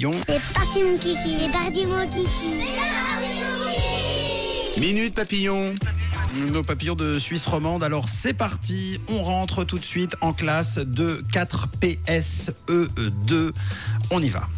Papillon. C'est parti mon kiki, c'est parti mon kiki. Minute Papillon. Nos papillons de Suisse romande. Alors c'est parti, on rentre tout de suite en classe de 4 PSE2. On y va.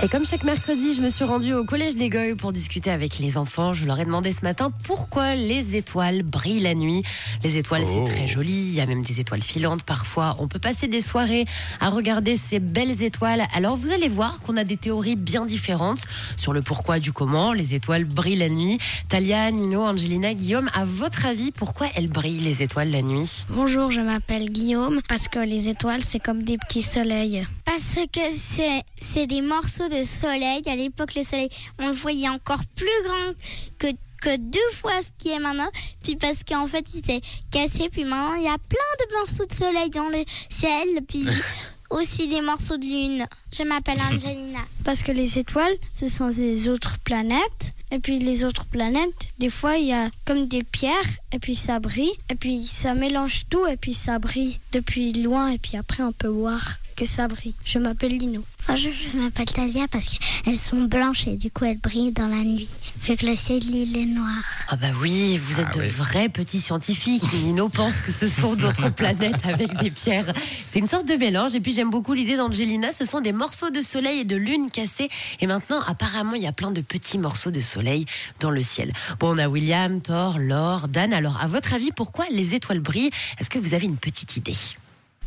Et comme chaque mercredi, je me suis rendue au collège des Goyes pour discuter avec les enfants. Je leur ai demandé ce matin pourquoi les étoiles brillent la nuit. Les étoiles, Oh. c'est très joli. Il y a même des étoiles filantes parfois. On peut passer des soirées à regarder ces belles étoiles. Alors vous allez voir qu'on a des théories bien différentes sur le pourquoi du comment les étoiles brillent la nuit. Talia, Nino, Angelina, Guillaume, à votre avis, pourquoi elles brillent les étoiles la nuit? Bonjour, je m'appelle Guillaume parce que les étoiles, c'est comme des petits soleils. Parce que c'est, des morceaux de soleil. À l'époque, le soleil, on le voyait encore plus grand que, que deux fois ce qui est maintenant. Puis parce qu'en fait, il s'est cassé. Puis maintenant, il y a plein de morceaux de soleil dans le ciel. Puis aussi des morceaux de lune. Je m'appelle Angelina. Parce que les étoiles, ce sont des autres planètes. Et puis les autres planètes, des fois, il y a comme des pierres, et puis ça brille, et puis ça mélange tout, et puis ça brille depuis loin, et puis après, on peut voir que ça brille. Je m'appelle Lino. Bonjour, je m'appelle Talia parce qu'elles sont blanches et du coup, elles brillent dans la nuit. Vu que le ciel, il est noir. Ah bah oui, vous êtes Ah de oui. vrais petits scientifiques. Nino pense que ce sont d'autres planètes avec des pierres. C'est une sorte de mélange. Et puis j'aime beaucoup l'idée d'Angelina. Ce sont des morceaux de soleil et de lune cassés. Et maintenant, apparemment, il y a plein de petits morceaux de soleil dans le ciel. Bon, on a William, Thor, Laure, Dan. Alors, à votre avis, pourquoi les étoiles brillent? Est-ce que vous avez une petite idée?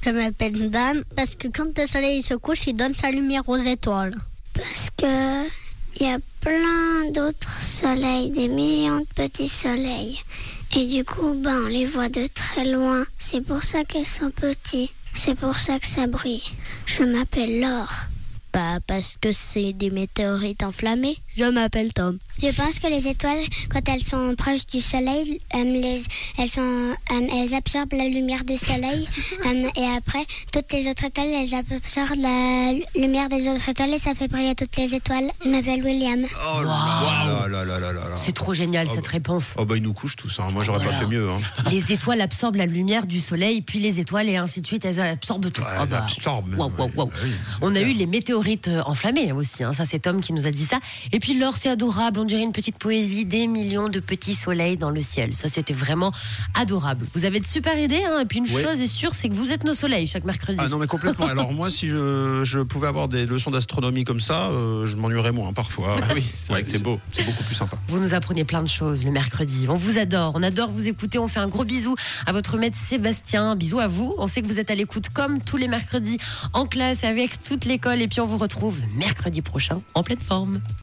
Je m'appelle Dan parce que quand le soleil se couche, il donne sa lumière aux étoiles. Parce que il y a plein d'autres soleils, des millions de petits soleils. Et du coup, ben, on les voit de très loin. C'est pour ça qu'elles sont petits. C'est pour ça que ça brille. Je m'appelle Laure. Bah, parce que c'est des météorites enflammées. Je m'appelle Tom. Je pense que les étoiles, quand elles sont proches du soleil, euh, les- elles, sont, euh, elles absorbent la lumière du soleil. euh, et après, toutes les autres étoiles, elles absorbent la lumière des autres étoiles et ça fait briller toutes les étoiles. Je m'appelle William. Oh là là là là là là là. C'est trop génial cette réponse. Oh bah ils nous couchent tous. hein. Moi j'aurais Voilà. pas fait mieux. hein. Les étoiles absorbent la lumière du soleil, puis les étoiles et ainsi de suite, elles absorbent tout. Ouais, Ah elles bah, absorbent, waouh, waouh, waouh. ouais, oui, c'est On a clair. eu les météorites euh, enflammées aussi, hein. ça c'est Tom qui nous a dit ça. Et puis l'or c'est adorable, on dirait une petite poésie, des millions de petits soleils dans le ciel. Ça c'était vraiment adorable. Vous avez de super idées, hein. et puis une chose est sûre, c'est que vous êtes nos soleils chaque mercredi. Ah non mais complètement. Alors moi si je, je pouvais avoir des leçons d'astronomie comme ça, euh, je m'ennuierais moins parfois. Ah oui, c'est vrai que c'est beau. C'est beaucoup plus sympa. Vous nous apprenez plein de choses le mercredi. On vous adore, on adore vous écouter. On fait un gros bisou à votre maître Sébastien. Bisous à vous. On sait que vous êtes à l'écoute comme tous les mercredis en classe avec toute l'école. Et puis on vous retrouve mercredi prochain en pleine forme.